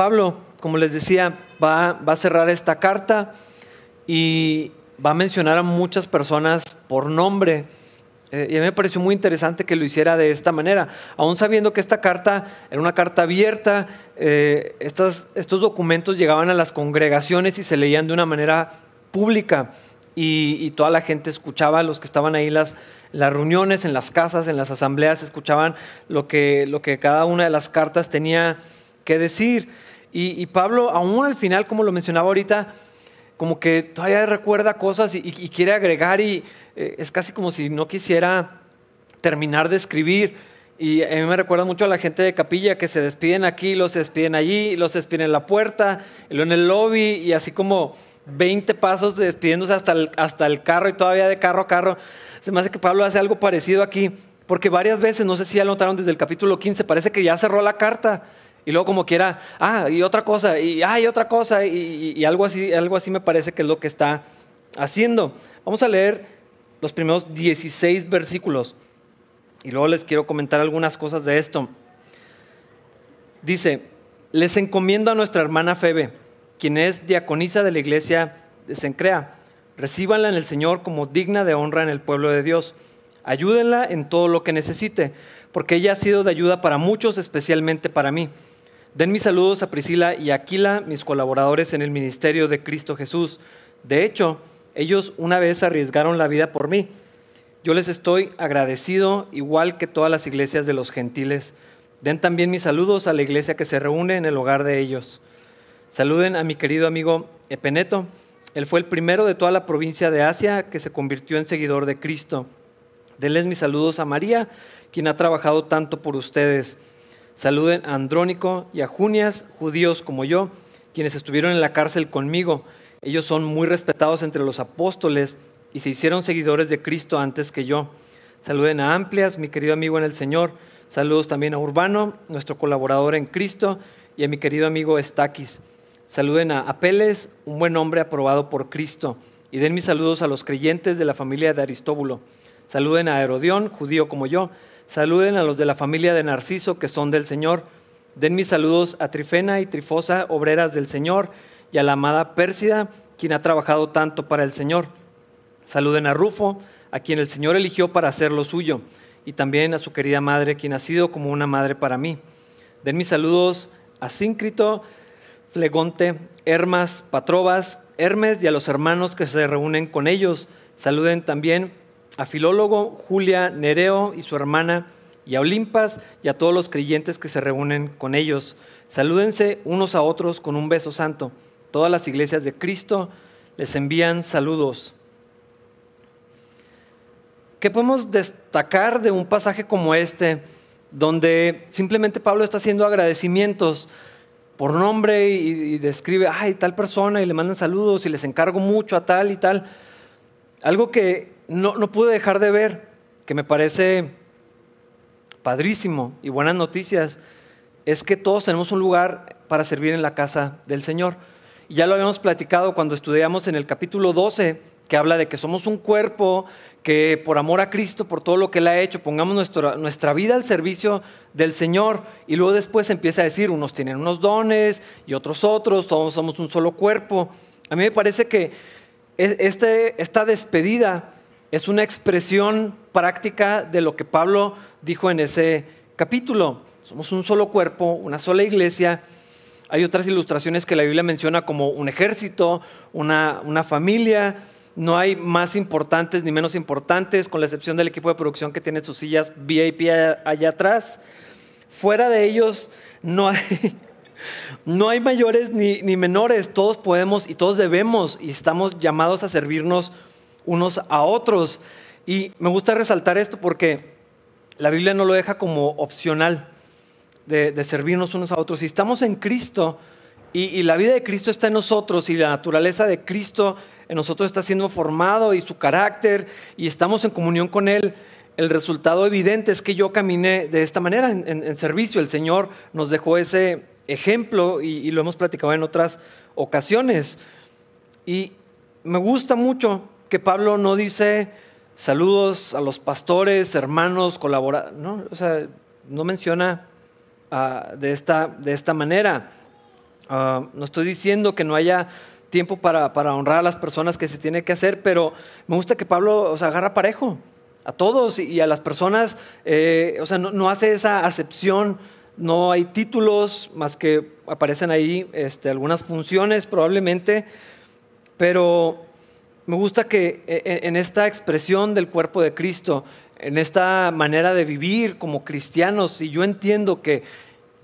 Pablo, como les decía, va, a cerrar esta carta y va a mencionar a muchas personas por nombre. Eh, y a mí me pareció muy interesante que lo hiciera de esta manera, aún sabiendo que esta carta era una carta abierta, eh, estos documentos llegaban a las congregaciones y se leían de una manera pública y, toda la gente escuchaba, los que estaban ahí las, las reuniones, en las casas, en las asambleas, escuchaban lo que cada una de las cartas tenía que decir. Y, Pablo, aún al final, como lo mencionaba ahorita, como que todavía recuerda cosas y, quiere agregar y eh, es casi como si no quisiera terminar de escribir. Y a mí me recuerda mucho a la gente de capilla que se despiden aquí, los despiden allí, los despiden en la puerta, en el lobby y así como 20 pasos despidiéndose hasta el, hasta el carro y todavía de carro a carro. Se me hace que Pablo hace algo parecido aquí, porque varias veces, no sé si ya notaron desde el capítulo 15, parece que ya cerró la carta. Y luego como quiera, ah, y otra cosa, y ah, y otra cosa, y, algo, así, algo así me parece que es lo que está haciendo. Vamos a leer los primeros 16 versículos y luego les quiero comentar algunas cosas de esto. Dice, les encomiendo a nuestra hermana Febe, quien es diaconisa de la iglesia de Sencrea. Recíbanla en el Señor como digna de honra en el pueblo de Dios. Ayúdenla en todo lo que necesite, porque ella ha sido de ayuda para muchos, especialmente para mí. Den mis saludos a Priscila y Aquila, mis colaboradores en el ministerio de Cristo Jesús. De hecho, ellos una vez arriesgaron la vida por mí. Yo les estoy agradecido, igual que todas las iglesias de los gentiles. Den también mis saludos a la iglesia que se reúne en el hogar de ellos. Saluden a mi querido amigo Epeneto. Él fue el primero de toda la provincia de Asia que se convirtió en seguidor de Cristo. Denles mis saludos a María, quien ha trabajado tanto por ustedes. Saluden a Andrónico y a Junias, judíos como yo, quienes estuvieron en la cárcel conmigo. Ellos son muy respetados entre los apóstoles y se hicieron seguidores de Cristo antes que yo. Saluden a Amplias, mi querido amigo en el Señor. Saludos también a Urbano, nuestro colaborador en Cristo, y a mi querido amigo Estaquis. Saluden a Apeles, un buen hombre aprobado por Cristo. Y den mis saludos a los creyentes de la familia de Aristóbulo. Saluden a Herodión, judío como yo. Saluden a los de la familia de Narciso, que son del Señor. Den mis saludos a Trifena y Trifosa, obreras del Señor, y a la amada Pérsida, quien ha trabajado tanto para el Señor. Saluden a Rufo, a quien el Señor eligió para hacer lo suyo, y también a su querida madre, quien ha sido como una madre para mí. Den mis saludos a Síncrito, Flegonte, Hermas, Patrobas, Hermes y a los hermanos que se reúnen con ellos. Saluden también a Filólogo, Julia, Nereo y su hermana, y a Olimpas y a todos los creyentes que se reúnen con ellos. Salúdense unos a otros con un beso santo. Todas las iglesias de Cristo les envían saludos. ¿Qué podemos destacar de un pasaje como este, donde simplemente Pablo está haciendo agradecimientos por nombre y, describe, ay, tal persona, y le mandan saludos y les encargo mucho a tal y tal? Algo que no, no pude dejar de ver, que me parece padrísimo y buenas noticias, es que todos tenemos un lugar para servir en la casa del Señor. Y ya lo habíamos platicado cuando estudiamos en el capítulo 12, que habla de que somos un cuerpo, que por amor a Cristo, por todo lo que Él ha hecho, pongamos nuestra, nuestra vida al servicio del Señor. Y luego después empieza a decir, unos tienen unos dones y otros otros, todos somos un solo cuerpo. A mí me parece que este, esta despedida es una expresión práctica de lo que Pablo dijo en ese capítulo. Somos un solo cuerpo, una sola iglesia. Hay otras ilustraciones que la Biblia menciona como un ejército, una, una familia. No hay más importantes ni menos importantes, con la excepción del equipo de producción que tiene sus sillas VIP allá atrás. Fuera de ellos no hay, no hay mayores ni, ni menores, todos podemos y todos debemos y estamos llamados a servirnos unos a otros. Y me gusta resaltar esto porque la Biblia no lo deja como opcional de, servirnos unos a otros. Si estamos en Cristo y, la vida de Cristo está en nosotros y la naturaleza de Cristo en nosotros está siendo formado y su carácter y estamos en comunión con Él, el resultado evidente es que yo caminé de esta manera en, servicio. El Señor nos dejó ese ejemplo y, y, lo hemos platicado en otras ocasiones. Y me gusta mucho que Pablo no dice saludos a los pastores, hermanos, colaboradores, no, o sea, no menciona ah, de, esta, de esta manera. Ah, no estoy diciendo que no haya tiempo para, honrar a las personas que se tiene que hacer, pero me gusta que Pablo os agarra parejo a todos y, a las personas, eh, o sea, no, hace esa acepción, no hay títulos más que aparecen ahí este, algunas funciones probablemente, pero me gusta que e, e, en esta expresión del cuerpo de Cristo, en esta manera de vivir como cristianos, y yo entiendo que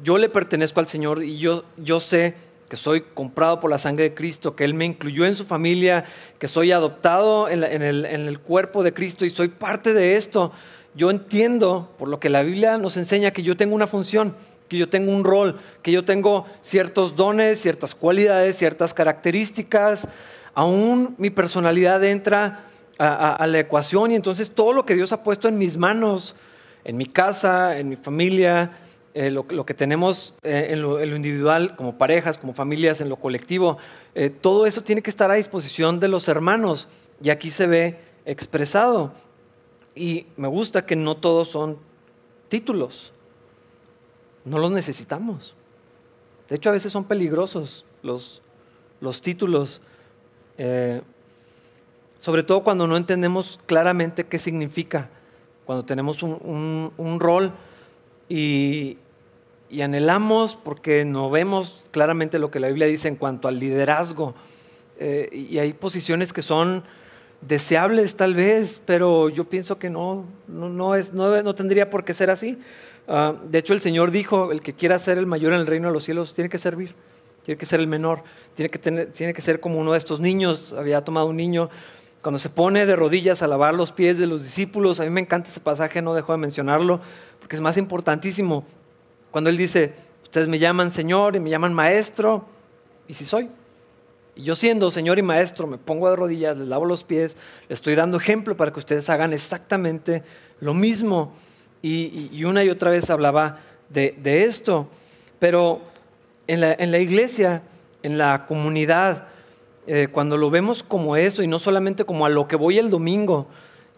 yo le pertenezco al Señor y yo, yo sé que soy comprado por la sangre de Cristo, que Él me incluyó en su familia, que soy adoptado en, el, en, el, cuerpo de Cristo y soy parte de esto. Yo entiendo, por lo que la Biblia nos enseña, que yo tengo una función, que yo tengo un rol, que yo tengo ciertos dones, ciertas cualidades, ciertas características. Aún mi personalidad entra a, la ecuación y entonces todo lo que Dios ha puesto en mis manos, en mi casa, en mi familia, eh, lo, que tenemos eh, en, lo, individual, como parejas, como familias, en lo colectivo, eh, todo eso tiene que estar a disposición de los hermanos y aquí se ve expresado. Y me gusta que no todos son títulos, no los necesitamos. De hecho, a veces son peligrosos los, los títulos sobre todo cuando no entendemos claramente qué significa, cuando tenemos un, rol y, anhelamos porque no vemos claramente lo que la Biblia dice en cuanto al liderazgo. Eh, y hay posiciones que son deseables tal vez, pero yo pienso que no, no, es, no, tendría por qué ser así. Ah, de hecho, el Señor dijo, el que quiera ser el mayor en el reino de los cielos tiene que servir, tiene que ser el menor, tiene que, tiene que ser como uno de estos niños, había tomado un niño cuando se pone de rodillas a lavar los pies de los discípulos, a mí me encanta ese pasaje, no dejo de mencionarlo, porque es más importantísimo. Cuando él dice, ustedes me llaman Señor y me llaman Maestro, y si soy. Y yo siendo Señor y Maestro, me pongo de rodillas, les lavo los pies, les estoy dando ejemplo para que ustedes hagan exactamente lo mismo. Y, una y otra vez hablaba de, esto. Pero en la, iglesia, en la comunidad, eh, cuando lo vemos como eso y no solamente como a lo que voy el domingo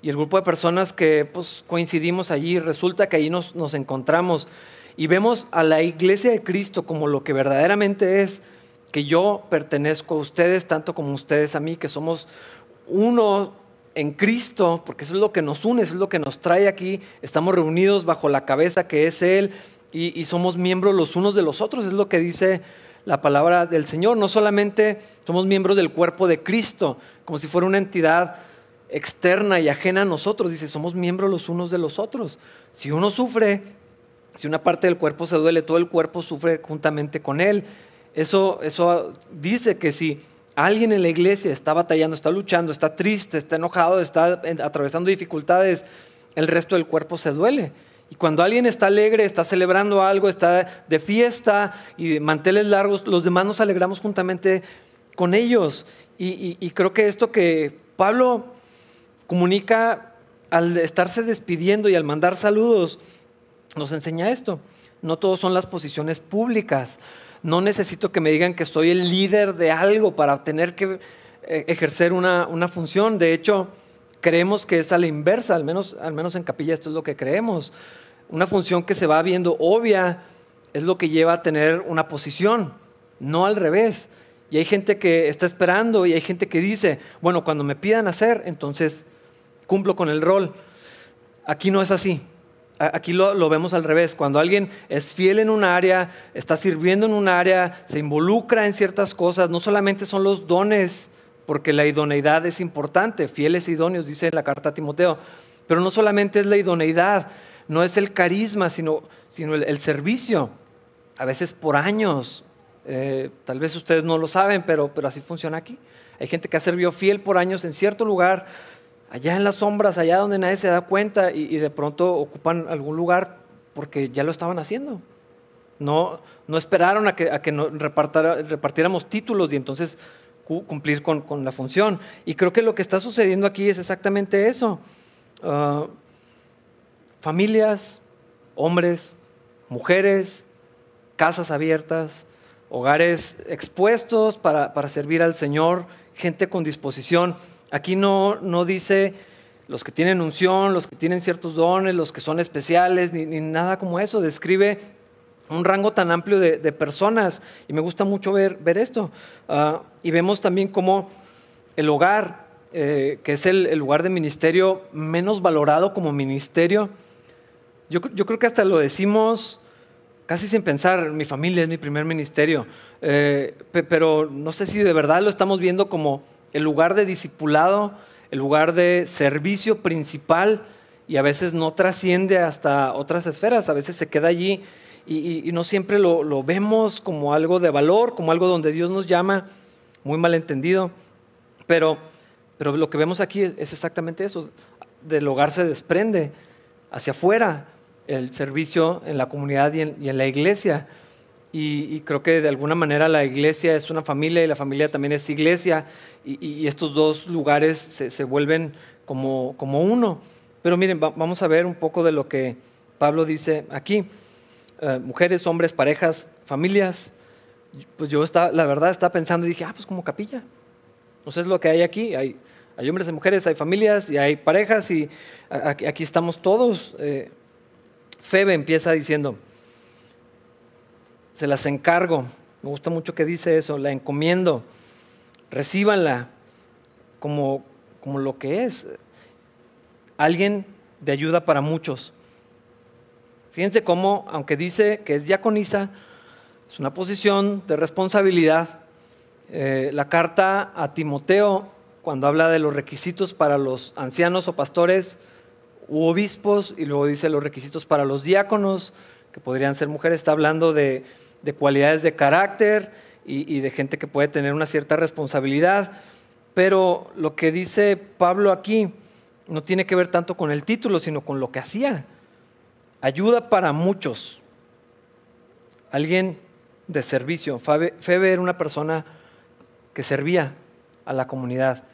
y el grupo de personas que pues, coincidimos allí, resulta que allí nos, nos encontramos y vemos a la iglesia de Cristo como lo que verdaderamente es, que yo pertenezco a ustedes tanto como ustedes a mí, que somos uno en Cristo, porque eso es lo que nos une, eso es lo que nos trae aquí, estamos reunidos bajo la cabeza que es Él y, somos miembros los unos de los otros, es lo que dice la palabra del Señor. No solamente somos miembros del cuerpo de Cristo, como si fuera una entidad externa y ajena a nosotros. Dice, somos miembros los unos de los otros. Si uno sufre, si una parte del cuerpo se duele, todo el cuerpo sufre juntamente con él. Eso, eso dice que si alguien en la iglesia está batallando, está luchando, está triste, está enojado, está atravesando dificultades, el resto del cuerpo se duele. Y cuando alguien está alegre, está celebrando algo, está de fiesta y de manteles largos, los demás nos alegramos juntamente con ellos. Y, creo que esto que Pablo comunica al estarse despidiendo y al mandar saludos, nos enseña esto. No todos son las posiciones públicas. No necesito que me digan que soy el líder de algo para tener que eh, ejercer una, una función. De hecho, creemos que es a la inversa, al menos, al menos en capilla esto es lo que creemos. Una función que se va viendo obvia es lo que lleva a tener una posición, no al revés. Y hay gente que está esperando y hay gente que dice, bueno, cuando me pidan hacer, entonces cumplo con el rol. Aquí no es así. Aquí lo, vemos al revés. Cuando alguien es fiel en un área, está sirviendo en un área, se involucra en ciertas cosas, no solamente son los dones porque la idoneidad es importante, fieles e idóneos, dice la carta a Timoteo, pero no solamente es la idoneidad, no es el carisma, sino, sino el, servicio, a veces por años, eh, tal vez ustedes no lo saben, pero, pero así funciona aquí. Hay gente que ha servido fiel por años en cierto lugar, allá en las sombras, allá donde nadie se da cuenta y, de pronto ocupan algún lugar porque ya lo estaban haciendo. No, no esperaron a que, a que repartiéramos títulos y entonces cumplir con, la función. Y creo que lo que está sucediendo aquí es exactamente eso. Ah, familias, hombres, mujeres, casas abiertas, hogares expuestos para, servir al Señor, gente con disposición. Aquí no, no dice los que tienen unción, los que tienen ciertos dones, los que son especiales, ni, ni nada como eso. Describe un rango tan amplio de, personas. Y me gusta mucho ver, ver esto. Ah, y vemos también cómo el hogar, eh, que es el, lugar de ministerio menos valorado como ministerio, yo, yo, creo que hasta lo decimos casi sin pensar, mi familia es mi primer ministerio, eh, pero no sé si de verdad lo estamos viendo como el lugar de discipulado, el lugar de servicio principal y a veces no trasciende hasta otras esferas, a veces se queda allí y, no siempre lo, vemos como algo de valor, como algo donde Dios nos llama, muy malentendido, pero, pero lo que vemos aquí es, exactamente eso, del hogar se desprende hacia afuera el servicio en la comunidad y en, la iglesia. Y, creo que de alguna manera la iglesia es una familia y la familia también es iglesia y, estos dos lugares se, vuelven como, como, uno. Pero miren, vamos a ver un poco de lo que Pablo dice aquí. Eh, mujeres, hombres, parejas, familias. Pues yo la verdad estaba pensando y dije, ah, pues como capilla. O sea, es lo que hay aquí. Hay, hay hombres y mujeres, hay familias y hay parejas y aquí, estamos todos. Eh, Febe empieza diciendo, se las encargo, me gusta mucho que dice eso, la encomiendo, recíbanla como, como lo que es, alguien de ayuda para muchos. Fíjense cómo, aunque dice que es diaconisa, es una posición de responsabilidad. Eh, la carta a Timoteo, cuando habla de los requisitos para los ancianos o pastores u obispos, y luego dice los requisitos para los diáconos, que podrían ser mujeres, está hablando de, cualidades de carácter y, y de gente que puede tener una cierta responsabilidad. Pero lo que dice Pablo aquí no tiene que ver tanto con el título, sino con lo que hacía. Ayuda para muchos. Alguien de servicio. Febe era una persona que servía a la comunidad.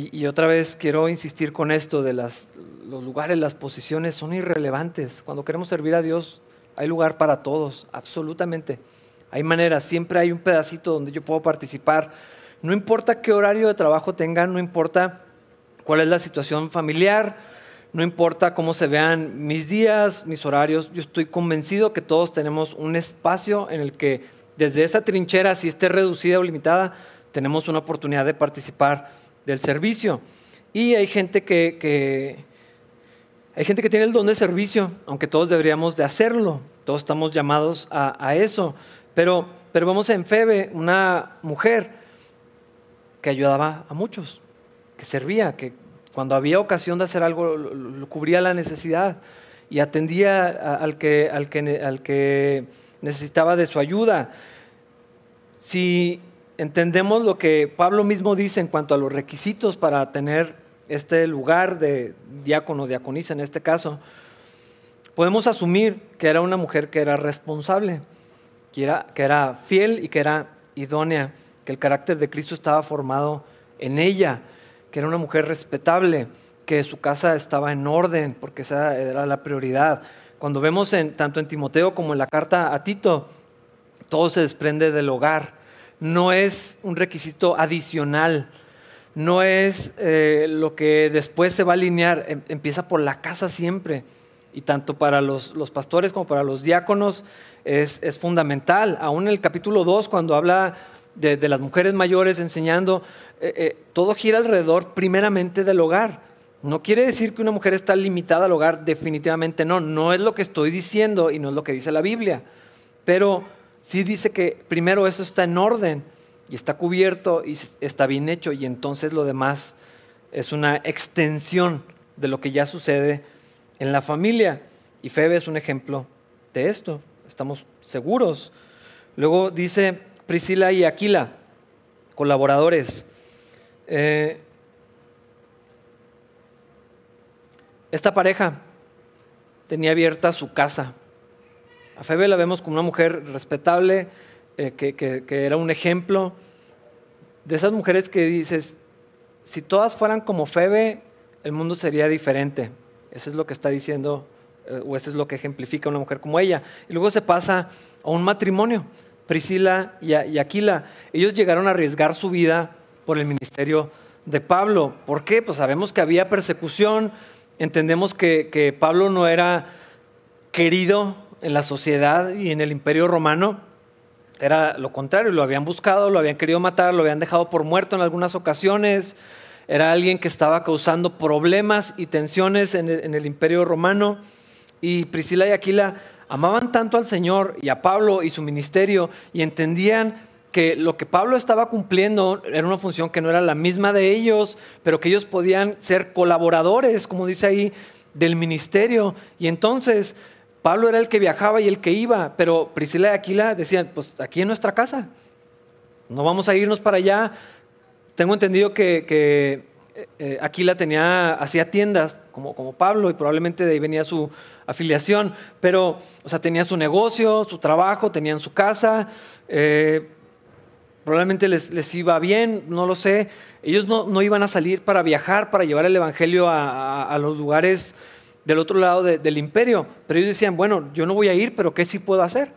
Y, otra vez quiero insistir con esto de los lugares, las posiciones son irrelevantes. Cuando queremos servir a Dios hay lugar para todos, absolutamente. Hay maneras, siempre hay un pedacito donde yo puedo participar. No importa qué horario de trabajo tengan, no importa cuál es la situación familiar, no importa cómo se vean mis días, mis horarios, yo estoy convencido que todos tenemos un espacio en el que desde esa trinchera, si esté reducida o limitada, tenemos una oportunidad de participar del servicio. Y hay gente que, hay gente que tiene el don de servicio, aunque todos deberíamos de hacerlo, todos estamos llamados a, eso. Pero, pero vamos en Febe, una mujer que ayudaba a muchos, que servía, que cuando había ocasión de hacer algo, lo, cubría la necesidad y atendía al que, al, que, al que necesitaba de su ayuda. Si entendemos lo que Pablo mismo dice en cuanto a los requisitos para tener este lugar de diácono, diaconisa en este caso, podemos asumir que era una mujer que era responsable, que era, que era fiel y que era idónea, que el carácter de Cristo estaba formado en ella, que era una mujer respetable, que su casa estaba en orden, porque esa era la prioridad. Cuando vemos en, tanto en Timoteo como en la carta a Tito, todo se desprende del hogar no es un requisito adicional, no es eh, lo que después se va a alinear, em, empieza por la casa siempre. Y tanto para los, pastores como para los diáconos es, fundamental. Aún en el capítulo 2, cuando habla de, las mujeres mayores enseñando, eh, eh, todo gira alrededor primeramente del hogar. No quiere decir que una mujer está limitada al hogar, definitivamente no. No es lo que estoy diciendo y no es lo que dice la Biblia. Pero sí dice que primero eso está en orden y está cubierto y está bien hecho y entonces lo demás es una extensión de lo que ya sucede en la familia. Y Febe es un ejemplo de esto, estamos seguros. Luego dice Priscila y Aquila, colaboradores. Eh, esta pareja tenía abierta su casa a Febe la vemos como una mujer respetable, eh, que, era un ejemplo de esas mujeres que dices, si todas fueran como Febe, el mundo sería diferente. Eso es lo que está diciendo, eh, o eso es lo que ejemplifica una mujer como ella. Y luego se pasa a un matrimonio, Priscila y, Aquila. Ellos llegaron a arriesgar su vida por el ministerio de Pablo. ¿Por qué? Pues sabemos que había persecución, entendemos que, que Pablo no era querido en la sociedad y en el imperio romano era lo contrario, lo habían buscado, lo habían querido matar, lo habían dejado por muerto en algunas ocasiones, era alguien que estaba causando problemas y tensiones en el, imperio romano. Y Priscila y Aquila amaban tanto al Señor y a Pablo y su ministerio y entendían que lo que Pablo estaba cumpliendo era una función que no era la misma de ellos, pero que ellos podían ser colaboradores, como dice ahí, del ministerio. Y entonces Pablo era el que viajaba y el que iba, pero Priscila y Aquila decían, pues aquí en nuestra casa, no vamos a irnos para allá. Tengo entendido que, que eh, Aquila tenía, hacía tiendas como, como Pablo y probablemente de ahí venía su afiliación, pero, o sea, tenía su negocio, su trabajo, tenían su casa, eh, probablemente les, iba bien, no lo sé. Ellos no, iban a salir para viajar, para llevar el Evangelio a los lugares del otro lado del imperio. Pero ellos decían, bueno, yo no voy a ir, pero ¿qué sí puedo hacer?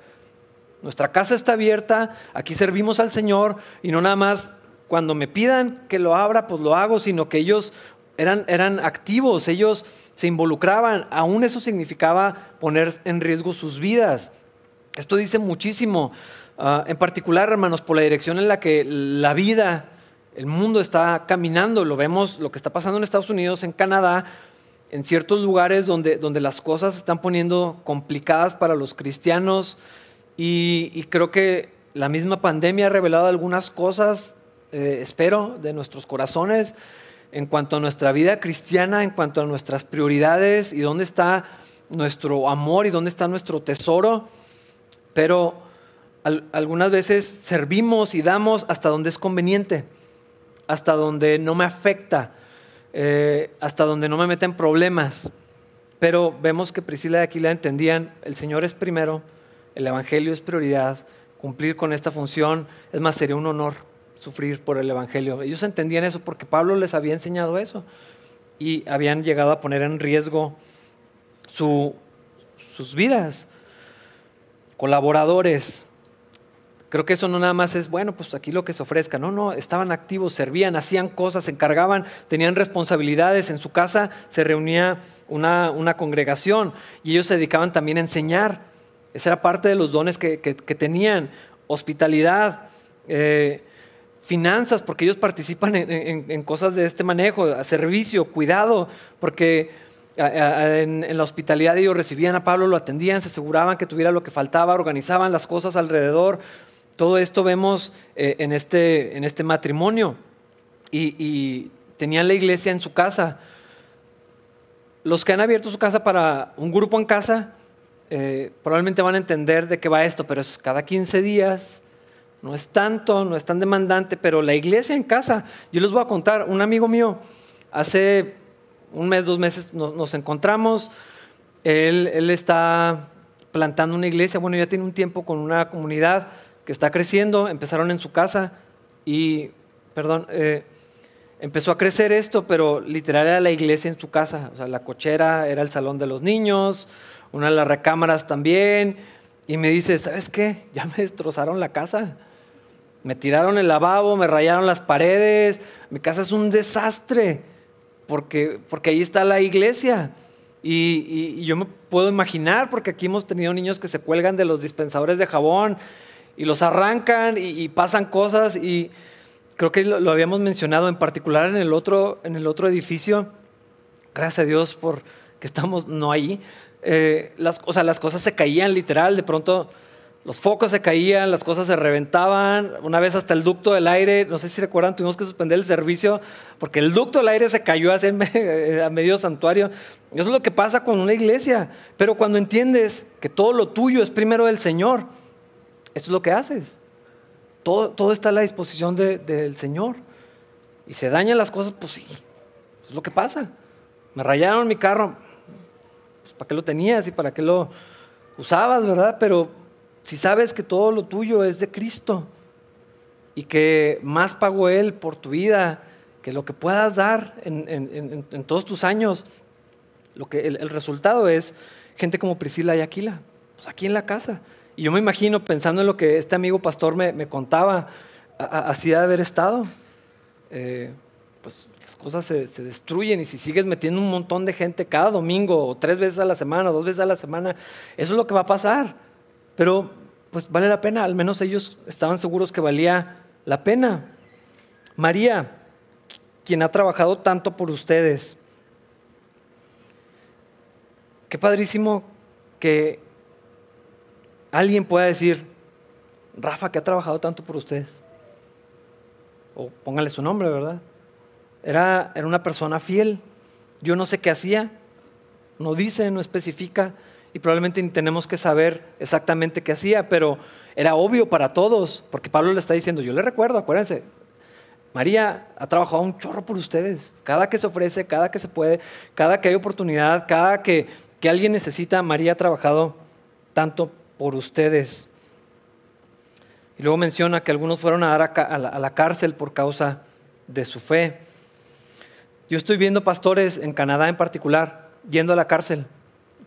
Nuestra casa está abierta, aquí servimos al Señor y no nada más cuando me pidan que lo abra, pues lo hago, sino que ellos eran, eran activos, ellos se involucraban, aún eso significaba poner en riesgo sus vidas. Esto dice muchísimo, ah, en particular, hermanos, por la dirección en la que la vida, el mundo está caminando. Lo vemos, lo que está pasando en Estados Unidos, en Canadá, en ciertos lugares donde, donde las cosas se están poniendo complicadas para los cristianos y, creo que la misma pandemia ha revelado algunas cosas, eh, espero, de nuestros corazones en cuanto a nuestra vida cristiana, en cuanto a nuestras prioridades y dónde está nuestro amor y dónde está nuestro tesoro. Pero algunas veces servimos y damos hasta donde es conveniente, hasta donde no me afecta eh, hasta donde no me meten problemas. Pero vemos que Priscila y Aquila entendían, el Señor es primero, el Evangelio es prioridad, cumplir con esta función, es más, sería un honor sufrir por el Evangelio. Ellos entendían eso porque Pablo les había enseñado eso y habían llegado a poner en riesgo sus vidas. Colaboradores, Creo que eso no nada más es, bueno, pues aquí lo que se ofrezca. No, no, estaban activos, servían, hacían cosas, se encargaban, tenían responsabilidades. En su casa se reunía una, congregación y ellos se dedicaban también a enseñar. Esa era parte de los dones que, tenían. Hospitalidad, eh, finanzas, porque ellos participan en, cosas de este manejo, servicio, cuidado, porque en, en, la hospitalidad ellos recibían a Pablo, lo atendían, se aseguraban que tuviera lo que faltaba, organizaban las cosas alrededor. Todo esto vemos eh, en, este, en este matrimonio. Y, tenían la iglesia en su casa. Los que han abierto su casa para un grupo en casa, eh, probablemente van a entender de qué va esto, pero es cada 15 días, no es tanto, no es tan demandante, pero la iglesia en casa, yo les voy a contar, un amigo mío, hace un mes, dos meses nos, encontramos, él, está plantando una iglesia, bueno, ya tiene un tiempo con una comunidad, que está creciendo, empezaron en su casa y, perdón, eh, empezó a crecer esto, pero literal era la iglesia en su casa, o sea, la cochera era el salón de los niños, una de las recámaras también, y me dice, ¿sabes qué? Ya me destrozaron la casa. Me tiraron el lavabo, me rayaron las paredes, mi casa es un desastre, porque, porque ahí está la iglesia. Y, y, yo me puedo imaginar, porque aquí hemos tenido niños que se cuelgan de los dispensadores de jabón y los arrancan y, pasan cosas y creo que lo, habíamos mencionado en particular en el otro, en el otro edificio. Gracias a Dios por que estamos no ahí. Eh, las, o sea, las cosas se caían literal, de pronto los focos se caían, las cosas se reventaban, una vez hasta el ducto del aire, no sé si recuerdan, tuvimos que suspender el servicio porque el ducto del aire se cayó hacia a medio santuario. Eso es lo que pasa con una iglesia, pero cuando entiendes que todo lo tuyo es primero del Señor, esto es lo que haces. Todo, todo está a la disposición del Señor. Y se dañan las cosas, pues sí, es lo que pasa. Me rayaron mi carro, pues ¿para qué lo tenías y para qué lo usabas, verdad? Pero si sabes que todo lo tuyo es de Cristo y que más pagó Él por tu vida que lo que puedas dar en, todos tus años, lo que el, el, resultado es gente como Priscila y Aquila, pues aquí en la casa. Yo me imagino, pensando en lo que este amigo pastor me, contaba, así de haber estado. Eh, pues las cosas se, se, destruyen y si sigues metiendo un montón de gente cada domingo o tres veces a la semana o dos veces a la semana, eso es lo que va a pasar. Pero pues vale la pena, al menos ellos estaban seguros que valía la pena. María, quien ha trabajado tanto por ustedes. Qué padrísimo que alguien pueda decir, Rafa, que ha trabajado tanto por ustedes. O póngale su nombre, ¿verdad? Era, era una persona fiel. Yo no sé qué hacía, no dice, no especifica, y probablemente tenemos que saber exactamente qué hacía, pero era obvio para todos, porque Pablo le está diciendo, yo le recuerdo, acuérdense, María ha trabajado un chorro por ustedes, cada que se ofrece, cada que se puede, cada que hay oportunidad, cada que, que alguien necesita, María ha trabajado tanto por ustedes. Y luego menciona que algunos fueron a dar a, la, cárcel por causa de su fe. Yo estoy viendo pastores en Canadá en particular yendo a la cárcel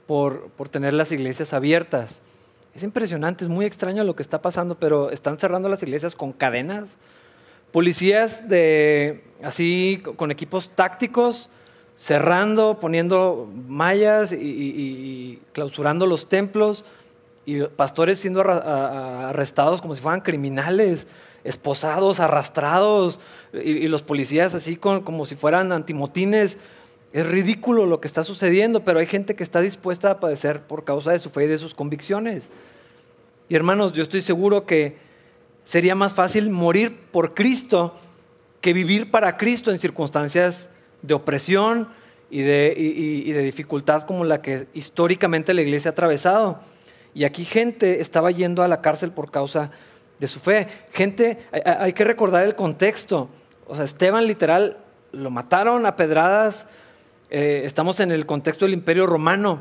por, por, tener las iglesias abiertas. Es impresionante, es muy extraño lo que está pasando, pero están cerrando las iglesias con cadenas. Policías de así con equipos tácticos cerrando, poniendo mallas y, y, y clausurando los templos y pastores siendo arrestados como si fueran criminales, esposados, arrastrados y, los policías así como si fueran antimotines. Es ridículo lo que está sucediendo, pero hay gente que está dispuesta a padecer por causa de su fe y de sus convicciones. Y hermanos, yo estoy seguro que sería más fácil morir por Cristo que vivir para Cristo en circunstancias de opresión y de, y de dificultad como la que históricamente la iglesia ha atravesado. Y aquí gente estaba yendo a la cárcel por causa de su fe. Gente, hay que recordar el contexto. O sea, Esteban literal lo mataron a pedradas, eh, estamos en el contexto del imperio romano,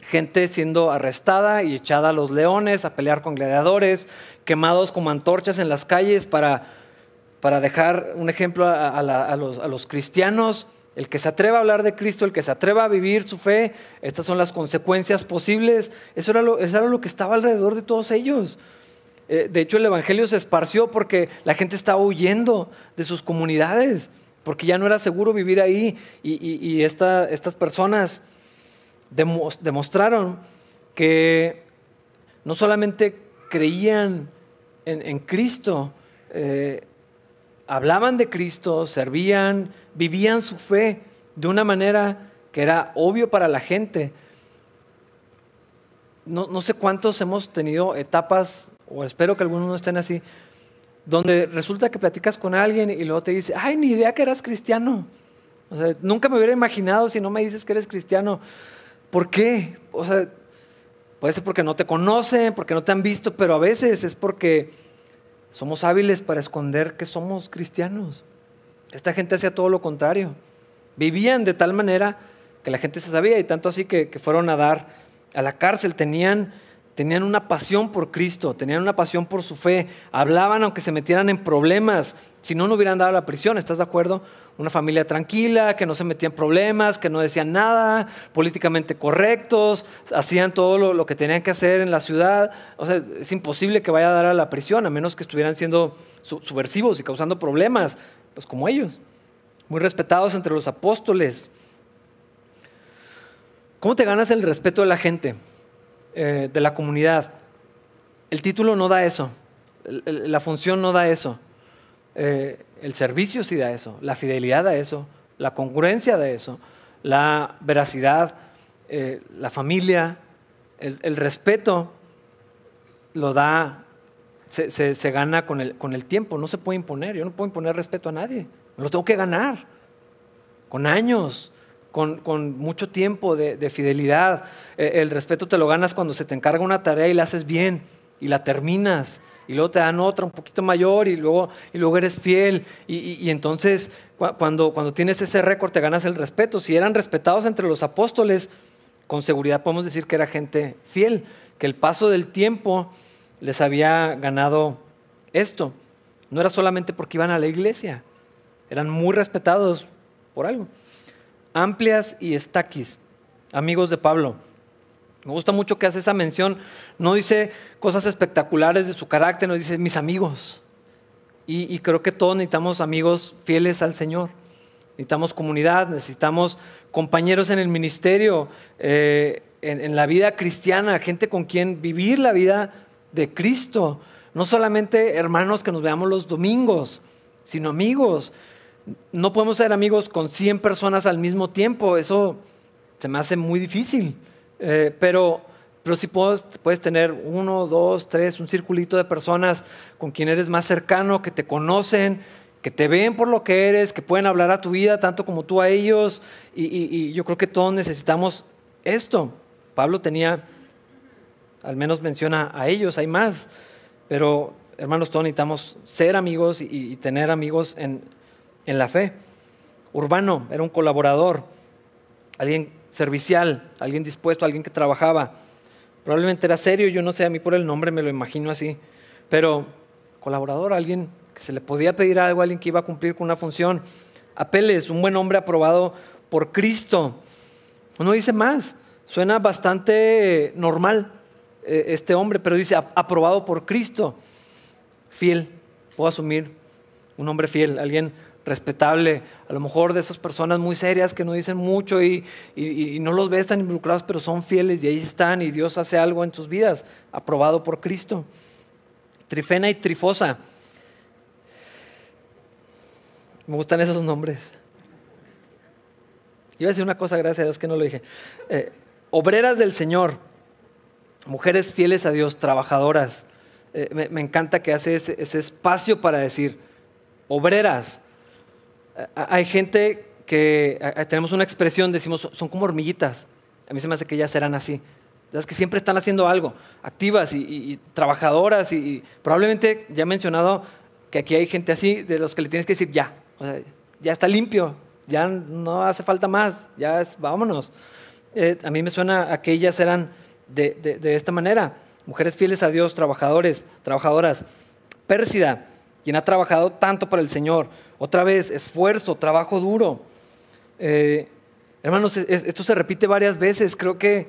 gente siendo arrestada y echada a los leones, a pelear con gladiadores, quemados como antorchas en las calles para, para dejar un ejemplo a, la, a, los, cristianos. El que se atreva a hablar de Cristo, el que se atreva a vivir su fe, estas son las consecuencias posibles. Eso era lo, eso era lo que estaba alrededor de todos ellos. Eh, de hecho, el Evangelio se esparció porque la gente estaba huyendo de sus comunidades porque ya no era seguro vivir ahí y, y, y esta, estas personas demostraron que no solamente creían en, en Cristo, eh, hablaban de Cristo, servían, vivían su fe de una manera que era obvio para la gente. No, no sé cuántos hemos tenido etapas, o espero que algunos no estén así, donde resulta que platicas con alguien y luego te dice, ay, ni idea que eras cristiano. O sea, nunca me hubiera imaginado si no me dices que eres cristiano. ¿Por qué? O sea, puede ser porque no te conocen, porque no te han visto, pero a veces es porque somos hábiles para esconder que somos cristianos. Esta gente hacía todo lo contrario. Vivían de tal manera que la gente se sabía y tanto así que, que fueron a dar a la cárcel, tenían tenían una pasión por Cristo, tenían una pasión por su fe, hablaban aunque se metieran en problemas, si no, no hubieran dado la prisión, ¿estás de acuerdo? Una familia tranquila, que no se metía en problemas, que no decían nada, políticamente correctos, hacían todo lo, lo, que tenían que hacer en la ciudad. O sea, es imposible que vaya a dar a la prisión, a menos que estuvieran siendo subversivos y causando problemas, pues como ellos. Muy respetados entre los apóstoles. ¿Cómo te ganas el respeto de la gente? eh, de la comunidad. El título no da eso, la función no da eso, eh, el servicio sí da eso, la fidelidad da eso, la congruencia da eso, la veracidad, eh, la familia, el, el, respeto lo da, se, gana con el, con el tiempo, no se puede imponer, yo no puedo imponer respeto a nadie, me lo tengo que ganar, con años, con, con mucho tiempo de, de fidelidad. Eh, el respeto te lo ganas cuando se te encarga una tarea y la haces bien y la terminas. Y luego te dan otra un poquito mayor y luego, y luego eres fiel. Y, y, entonces cu cuando, cuando tienes ese récord te ganas el respeto. Si eran respetados entre los apóstoles, con seguridad podemos decir que era gente fiel, que el paso del tiempo les había ganado esto. No era solamente porque iban a la iglesia, eran muy respetados por algo. Amplias y Estaquis, amigos de Pablo. Me gusta mucho que hace esa mención. No dice cosas espectaculares de su carácter, no dice mis amigos. Y, creo que todos necesitamos amigos fieles al Señor. necesitamos comunidad, necesitamos compañeros en el ministerio, eh, en, la vida cristiana, gente con quien vivir la vida de Cristo. No solamente hermanos que nos veamos los domingos, sino amigos. No podemos ser amigos con 100 personas al mismo tiempo, eso se me hace muy difícil. Eh, pero, pero sí puedes, puedes tener uno, dos, tres, un circulito de personas con quien eres más cercano, que te conocen, que te ven por lo que eres, que pueden hablar a tu vida tanto como tú a ellos. Y, yo creo que todos necesitamos esto. Pablo tenía, al menos menciona a ellos, hay más. Pero hermanos, todos necesitamos ser amigos y, tener amigos en, en la fe. Urbano era un colaborador, alguien servicial, alguien dispuesto, alguien que trabajaba. Probablemente era serio, yo no sé, a mí por el nombre me lo imagino así, pero colaborador, alguien que se le podía pedir algo alguien que iba a cumplir con una función. Apeles, un buen hombre aprobado por Cristo. Uno dice más, suena bastante normal eh, este hombre, pero dice aprobado por Cristo. Fiel, puedo asumir, un hombre fiel, alguien respetable, a lo mejor de esas personas muy serias que no dicen mucho y, y, no los ves tan involucrados, pero son fieles y ahí están y Dios hace algo en sus vidas, aprobado por Cristo. Trifena y Trifosa, me gustan esos nombres. Iba a decir una cosa, gracias a Dios que no lo dije. Eh, obreras del Señor, mujeres fieles a Dios, trabajadoras. Eh, me, encanta que hace ese, espacio para decir, obreras. Hay gente que tenemos una expresión, decimos, son como hormiguitas. A mí se me hace que ellas eran así. Es que siempre están haciendo algo, activas y, trabajadoras. Y, probablemente ya he mencionado que aquí hay gente así de los que le tienes que decir ya, ya está limpio, ya no hace falta más, ya es, vámonos. Eh, a mí me suena a que ellas eran de, esta manera, mujeres fieles a Dios, trabajadores, trabajadoras. Pérsida, quien ha trabajado tanto para el Señor. Otra vez, esfuerzo, trabajo duro. Eh, hermanos, esto se repite varias veces. Creo que,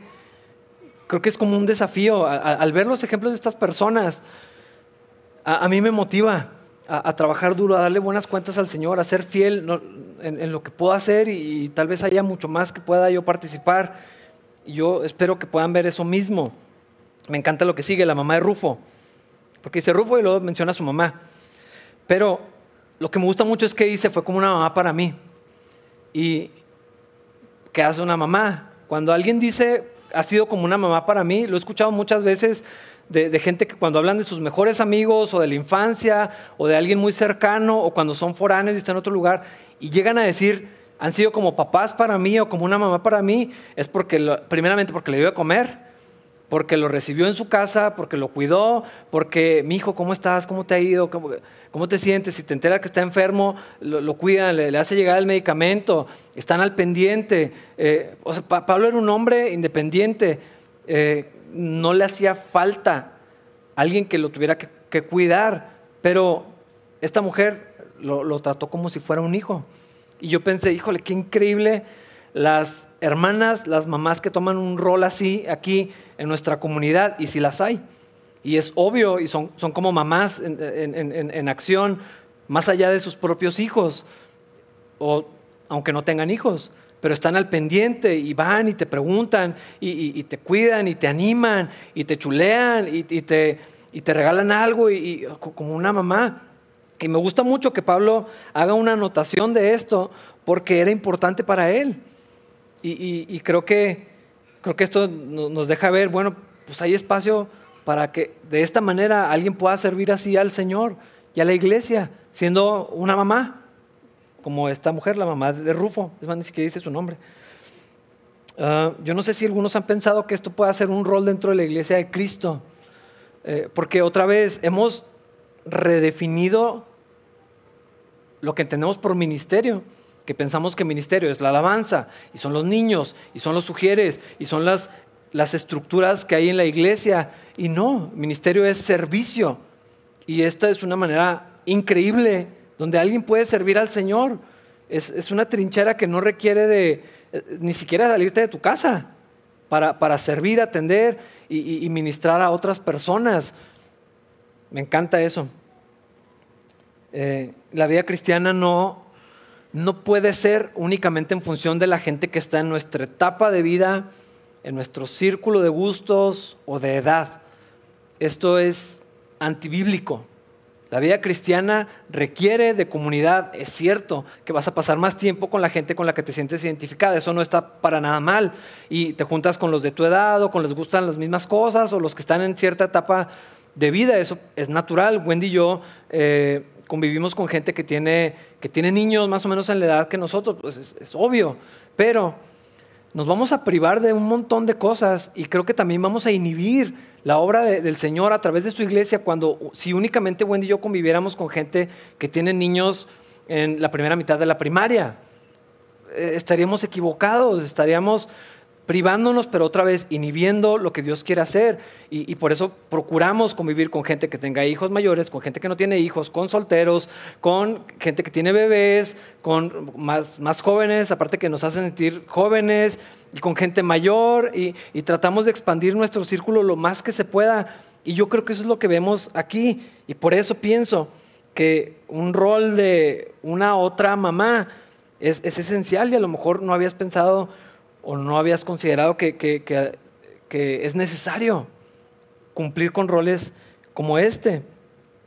creo que es como un desafío. al ver los ejemplos de estas personas, a mí me motiva a, trabajar duro, a darle buenas cuentas al Señor, a ser fiel en, lo que puedo hacer y, tal vez haya mucho más que pueda yo participar. Y yo espero que puedan ver eso mismo. Me encanta lo que sigue, la mamá de Rufo, porque dice Rufo y luego menciona a su mamá. Pero lo que me gusta mucho es que dice, fue como una mamá para mí. ¿Y qué hace una mamá? Cuando alguien dice, ha sido como una mamá para mí, lo he escuchado muchas veces de, gente que cuando hablan de sus mejores amigos o de la infancia o de alguien muy cercano o cuando son foráneos y están en otro lugar y llegan a decir, han sido como papás para mí o como una mamá para mí, es porque, primeramente porque le dio a comer, porque lo recibió en su casa, porque lo cuidó, porque, mi hijo, ¿cómo estás? ¿Cómo te ha ido? ¿Cómo, te sientes? Si te entera que está enfermo, lo, cuidan, le, hace llegar el medicamento, están al pendiente. Eh, Pablo era un hombre independiente. Eh, no le hacía falta alguien que lo tuviera que, cuidar, pero esta mujer lo, trató como si fuera un hijo. Y yo pensé, híjole, qué increíble las hermanas, las mamás que toman un rol así aquí en nuestra comunidad, y si las hay. Y es obvio, y son, son como mamás en, acción, más allá de sus propios hijos, o aunque no tengan hijos pero están al pendiente y van y te preguntan y, te cuidan y te animan y te chulean y, te, te, regalan algo y, como una mamá. Y me gusta mucho que Pablo haga una anotación de esto porque era importante para él. Y, creo, que, creo que esto nos deja ver, bueno, pues hay espacio para que de esta manera alguien pueda servir así al Señor y a la iglesia, siendo una mamá como esta mujer, la mamá de Rufo, es más, ni siquiera dice su nombre. Ah, yo no sé si algunos han pensado que esto pueda ser un rol dentro de la iglesia de Cristo, eh, porque otra vez hemos redefinido lo que entendemos por ministerio, que pensamos que ministerio es la alabanza, y son los niños, y son los sugieres, y son las, las estructuras que hay en la iglesia, y no, ministerio es servicio, y esta es una manera increíble donde alguien puede servir al Señor. Es, una trinchera que no requiere de eh, ni siquiera salirte de tu casa para, servir, atender y, ministrar a otras personas. Me encanta eso. Eh, la vida cristiana no, no puede ser únicamente en función de la gente que está en nuestra etapa de vida, en nuestro círculo de gustos o de edad. Esto es antibíblico. La vida cristiana requiere de comunidad. Es cierto que vas a pasar más tiempo con la gente con la que te sientes identificada. Eso no está para nada mal. Y te juntas con los de tu edad o con los que gustan las mismas cosas o los que están en cierta etapa de vida. Eso es natural. Wendy y yo eh, convivimos con gente que tiene, que tiene niños más o menos en la edad que nosotros. Pues es, obvio. Pero nos vamos a privar de un montón de cosas y creo que también vamos a inhibir la obra del Señor a través de su iglesia cuando si únicamente Wendy y yo conviviéramos con gente que tiene niños en la primera mitad de la primaria. Eh, estaríamos equivocados, estaríamos privándonos, pero otra vez inhibiendo lo que Dios quiere hacer. Y, por eso procuramos convivir con gente que tenga hijos mayores, con gente que no tiene hijos, con solteros, con gente que tiene bebés, con más, más jóvenes, aparte que nos hacen sentir jóvenes, y con gente mayor, y, tratamos de expandir nuestro círculo lo más que se pueda. Y yo creo que eso es lo que vemos aquí. Y por eso pienso que un rol de una otra mamá es esencial y a lo mejor no habías pensado o no habías considerado que, es necesario cumplir con roles como este.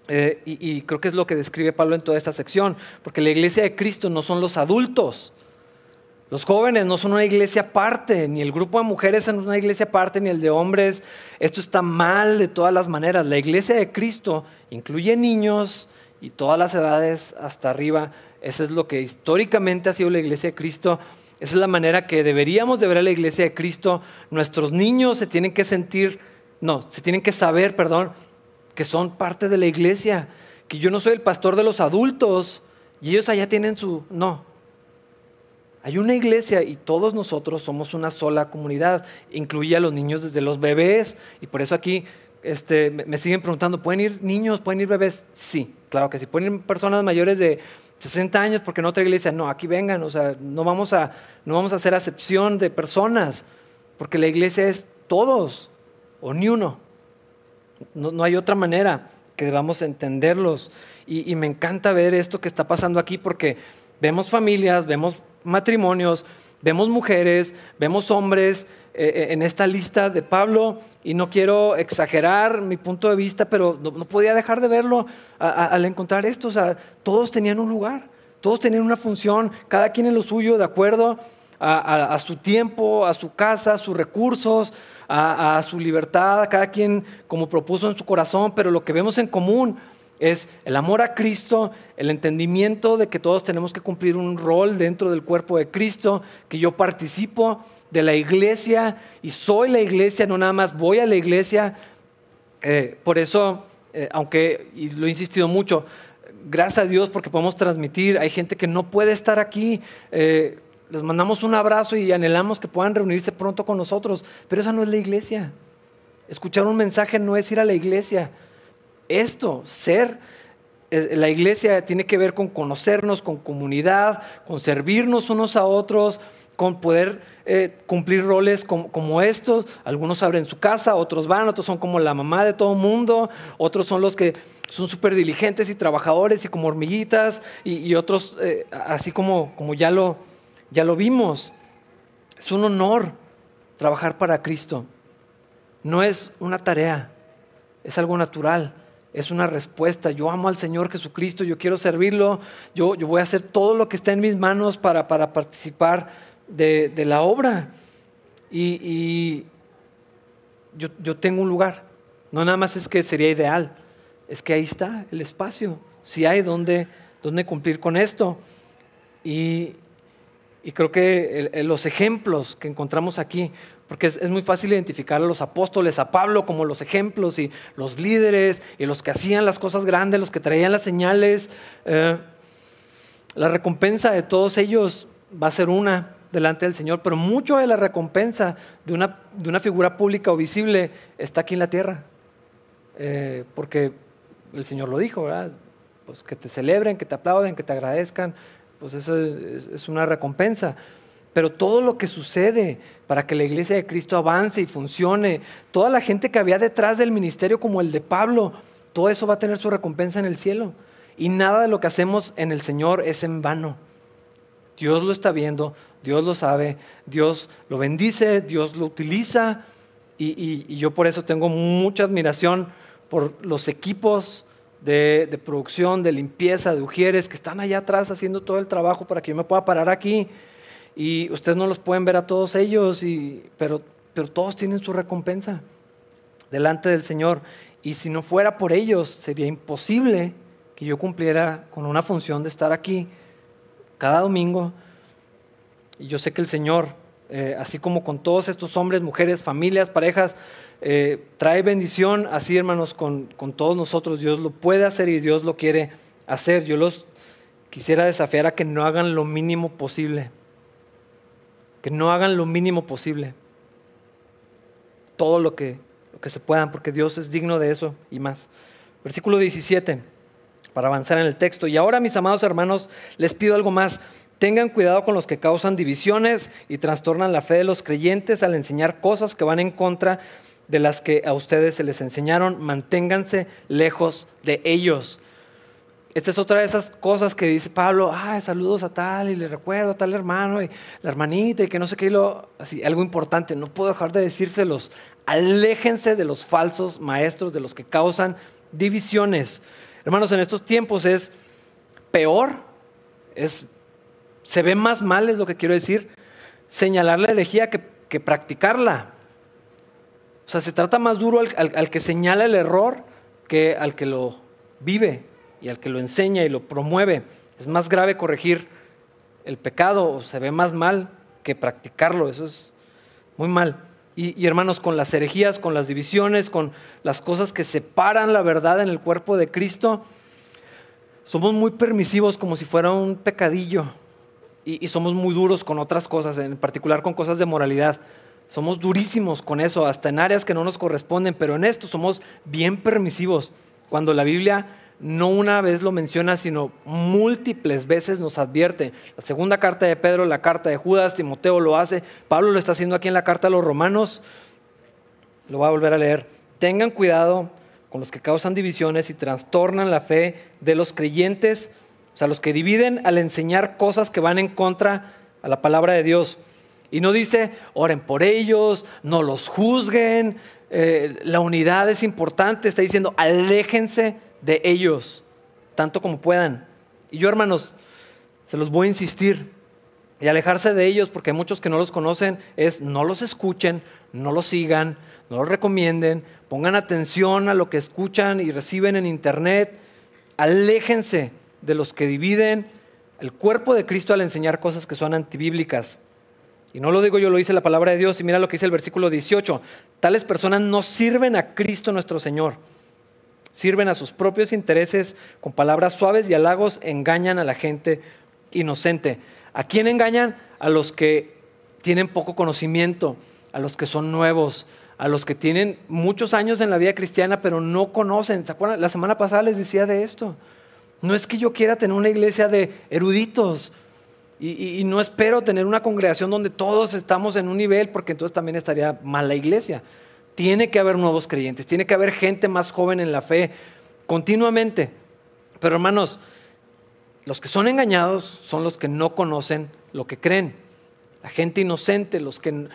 Eh, y, y, creo que es lo que describe Pablo en toda esta sección, porque la iglesia de Cristo no son los adultos. Los jóvenes no son una iglesia aparte, ni el grupo de mujeres es una iglesia aparte, ni el de hombres. Esto está mal de todas las maneras. La iglesia de Cristo incluye niños y todas las edades hasta arriba. Eso es lo que históricamente ha sido la iglesia de Cristo esa es la manera que deberíamos de ver a la iglesia de Cristo. Nuestros niños se tienen que sentir, no, se tienen que saber, perdón, que son parte de la iglesia, que yo no soy el pastor de los adultos y ellos allá tienen su, no. Hay una iglesia y todos nosotros somos una sola comunidad, incluye a los niños desde los bebés y por eso aquí este, me siguen preguntando, ¿pueden ir niños, pueden ir bebés? Sí, claro que sí, pueden ir personas mayores de 60 años porque en otra iglesia, no, aquí vengan, o sea, no vamos a, no vamos a hacer acepción de personas, porque la iglesia es todos o ni uno. No, hay otra manera que debamos entenderlos. Y, me encanta ver esto que está pasando aquí porque vemos familias, vemos matrimonios, vemos mujeres, vemos hombres en esta lista de Pablo y no quiero exagerar mi punto de vista, pero no, podía dejar de verlo al encontrar esto. O sea, todos tenían un lugar, todos tenían una función, cada quien en lo suyo, de acuerdo a, su tiempo, a su casa, a sus recursos, a, su libertad, cada quien como propuso en su corazón, pero lo que vemos en común es el amor a Cristo, el entendimiento de que todos tenemos que cumplir un rol dentro del cuerpo de Cristo, que yo participo de la iglesia y soy la iglesia, no nada más voy a la iglesia. Eh, por eso, eh, aunque, y lo he insistido mucho, gracias a Dios porque podemos transmitir, hay gente que no puede estar aquí. Eh, les mandamos un abrazo y anhelamos que puedan reunirse pronto con nosotros, pero esa no es la iglesia. Escuchar un mensaje no es ir a la iglesia. Esto, ser la iglesia tiene que ver con conocernos, con comunidad, con servirnos unos a otros, con poder eh, cumplir roles como, estos. Algunos abren su casa, otros van, otros son como la mamá de todo mundo, otros son los que son súper diligentes y trabajadores y como hormiguitas, y, otros eh, así como, como ya, lo, ya lo vimos. Es un honor trabajar para Cristo. No es una tarea, es algo natural es una respuesta. Yo amo al Señor Jesucristo, yo quiero servirlo, yo, yo voy a hacer todo lo que está en mis manos para, para participar de, la obra. Y, yo, tengo un lugar. No nada más es que sería ideal, es que ahí está el espacio. Si hay donde, donde cumplir con esto. Y, creo que los ejemplos que encontramos aquí, porque es, muy fácil identificar a los apóstoles, a Pablo como los ejemplos y los líderes y los que hacían las cosas grandes, los que traían las señales. Eh, la recompensa de todos ellos va a ser una, delante del Señor, pero mucho de la recompensa de una, de una figura pública o visible está aquí en la tierra. Eh, porque el Señor lo dijo, ¿verdad? Pues que te celebren, que te aplauden, que te agradezcan, pues eso es, una recompensa. Pero todo lo que sucede para que la iglesia de Cristo avance y funcione, toda la gente que había detrás del ministerio como el de Pablo, todo eso va a tener su recompensa en el cielo. Y nada de lo que hacemos en el Señor es en vano. Dios lo está viendo, Dios lo sabe, Dios lo bendice, Dios lo utiliza y, yo por eso tengo mucha admiración por los equipos de, producción, de limpieza, de ujieres que están allá atrás haciendo todo el trabajo para que yo me pueda parar aquí. Y ustedes no los pueden ver a todos ellos, pero, pero todos tienen su recompensa delante del Señor. Y si no fuera por ellos, sería imposible que yo cumpliera con una función de estar aquí cada domingo. Y yo sé que el Señor eh, así como con todos estos hombres, mujeres, familias, parejas, eh, trae bendición, así hermanos, con, con, todos nosotros. Dios lo puede hacer y Dios lo quiere hacer. Yo los quisiera desafiar a que no hagan lo mínimo posible. Que no hagan lo mínimo posible. Todo lo que, lo que se puedan, porque Dios es digno de eso y más. Versículo 17, para avanzar en el texto. Y ahora, mis amados hermanos, les pido algo más Tengan cuidado con los que causan divisiones y trastornan la fe de los creyentes al enseñar cosas que van en contra de las que a ustedes se les enseñaron. Manténganse lejos de ellos. Esta es otra de esas cosas que dice Pablo, ah, saludos a tal y le recuerdo a tal hermano y la hermanita y que no sé qué, así, algo importante, no puedo dejar de decírselos, aléjense de los falsos maestros, de los que causan divisiones. Hermanos, en estos tiempos es peor, es se ve más mal, es lo que quiero decir, señalar la herejía que, practicarla. O sea, se trata más duro al, que señala el error que al que lo vive y al que lo enseña y lo promueve. Es más grave corregir el pecado, o se ve más mal que practicarlo. Eso es muy mal. Y, y, hermanos, con las herejías, con las divisiones, con las cosas que separan la verdad en el cuerpo de Cristo, somos muy permisivos como si fuera un pecadillo y, somos muy duros con otras cosas, en particular con cosas de moralidad. Somos durísimos con eso, hasta en áreas que no nos corresponden, pero en esto somos bien permisivos. Cuando la Biblia no una vez lo menciona, sino múltiples veces nos advierte. La segunda carta de Pedro, la carta de Judas, Timoteo lo hace, Pablo lo está haciendo aquí en la carta a los romanos. Lo voy a volver a leer. Tengan cuidado con los que causan divisiones y trastornan la fe de los creyentes sea, los que dividen al enseñar cosas que van en contra a la palabra de Dios. Y no dice, oren por ellos, no los juzguen, eh, la unidad es importante, está diciendo, aléjense de ellos, tanto como puedan. Y yo, hermanos, se los voy a insistir. Y alejarse de ellos, porque hay muchos que no los conocen, es no los escuchen, no los sigan, no los recomienden, pongan atención a lo que escuchan y reciben en internet, aléjense de los que dividen el cuerpo de Cristo al enseñar cosas que son antibíblicas. Y no lo digo yo, lo dice la palabra de Dios. Y mira lo que dice el versículo 18. Tales personas no sirven a Cristo nuestro Señor. Sirven a sus propios intereses con palabras suaves y halagos, engañan a la gente inocente. ¿A quién engañan? A los que tienen poco conocimiento, a los que son nuevos, a los que tienen muchos años en la vida cristiana pero no conocen. ¿Se acuerdan? La semana pasada les decía de esto. No es que yo quiera tener una iglesia de eruditos y, no espero tener una congregación donde todos estamos en un nivel porque entonces también estaría mal la iglesia. Tiene que haber nuevos creyentes, tiene que haber gente más joven en la fe continuamente. Pero hermanos, los que son engañados son los que no conocen lo que creen. La gente inocente, los que,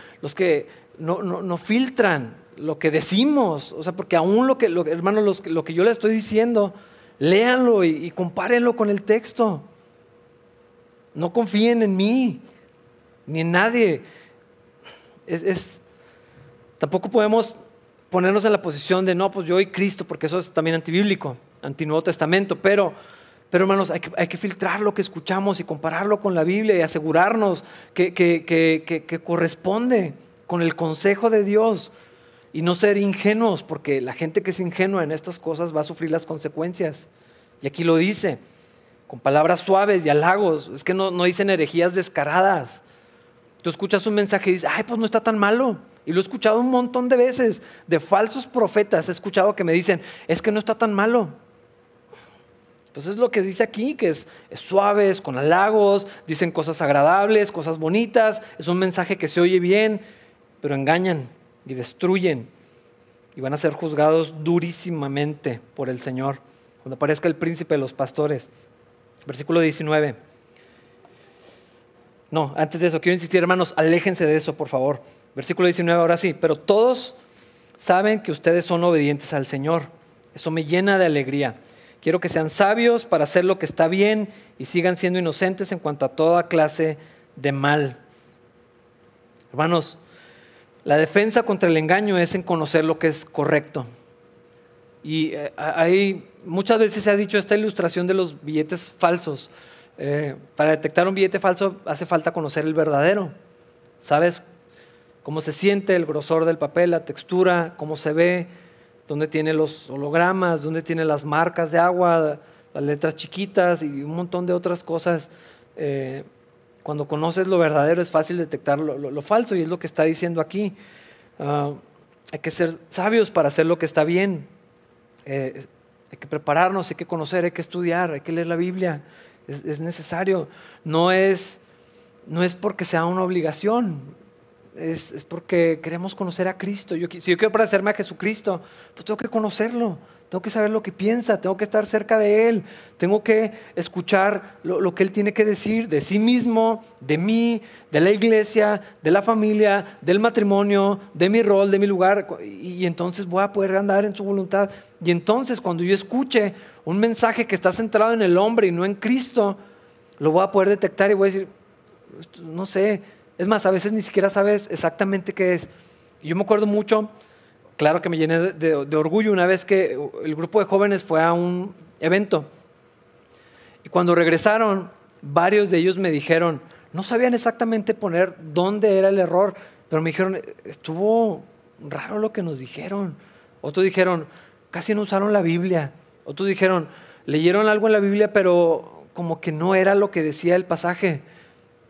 no, filtran lo que decimos. O sea, porque aún lo que, hermanos, lo que yo le estoy diciendo Léanlo y, compárenlo con el texto. No confíen en mí, ni en nadie. Es, tampoco podemos ponernos en la posición de, no, pues yo y Cristo, porque eso es también antibíblico, anti-Nuevo Testamento, pero, pero hermanos, hay que, hay que, filtrar lo que escuchamos y compararlo con la Biblia y asegurarnos que, que corresponde con el consejo de Dios y no ser ingenuos, porque la gente que es ingenua en estas cosas va a sufrir las consecuencias. Y aquí lo dice, con palabras suaves y halagos, es que no, no dicen herejías descaradas. Tú escuchas un mensaje y dices, ay, pues no está tan malo. Y lo he escuchado un montón de veces, de falsos profetas, he escuchado que me dicen, es que no está tan malo. Pues es lo que dice aquí, que es, es suave, es con halagos, dicen cosas agradables, cosas bonitas, es un mensaje que se oye bien, pero engañan y destruyen y van a ser juzgados durísimamente por el Señor cuando aparezca el príncipe de los pastores. Versículo 19. no, antes de eso, quiero insistir, hermanos, aléjense de eso, por favor. Versículo 19, ahora sí, pero todos saben que ustedes son obedientes al Señor. Eso me llena de alegría. Quiero que sean sabios para hacer lo que está bien y sigan siendo inocentes en cuanto a toda clase de mal. Hermanos, la defensa contra el engaño es en conocer lo que es correcto. Y eh, hay, muchas veces se ha dicho esta ilustración de los billetes falsos. Eh, para detectar un billete falso hace falta conocer el verdadero. ¿Sabes cómo se siente el grosor del papel, la textura, cómo se ve, dónde tiene los hologramas, dónde tiene las marcas de agua, las letras chiquitas y un montón de otras cosas. Eh, cuando conoces lo verdadero es fácil detectar lo, falso y es lo que está diciendo aquí. Ah, hay que ser sabios para hacer lo que está bien. Eh, hay que prepararnos, hay que conocer, hay que estudiar, hay que leer la Biblia. Es, necesario. No es, no es porque sea una obligación. Es, porque queremos conocer a Cristo. Si yo quiero parecerme a Jesucristo, pues tengo que conocerlo, tengo que saber lo que piensa, tengo que estar cerca de Él, tengo que escuchar lo, que Él tiene que decir de sí mismo, de mí, de la iglesia, de la familia, del matrimonio, de mi rol, de mi lugar. Y, entonces voy a poder andar en su voluntad. Y entonces cuando yo escuche un mensaje que está centrado en el hombre y no en Cristo, lo voy a poder detectar y voy a decir, no sé, es más, a veces ni siquiera sabes exactamente qué es. Yo me acuerdo mucho, claro que me llené de, orgullo una vez que el grupo de jóvenes fue a un evento. Y cuando regresaron, varios de ellos me dijeron, no sabían exactamente poner dónde era el error, pero me dijeron, estuvo raro lo que nos dijeron. Otros dijeron, casi no usaron la Biblia. Otros dijeron, leyeron algo en la Biblia, pero como que no era lo que decía el pasaje.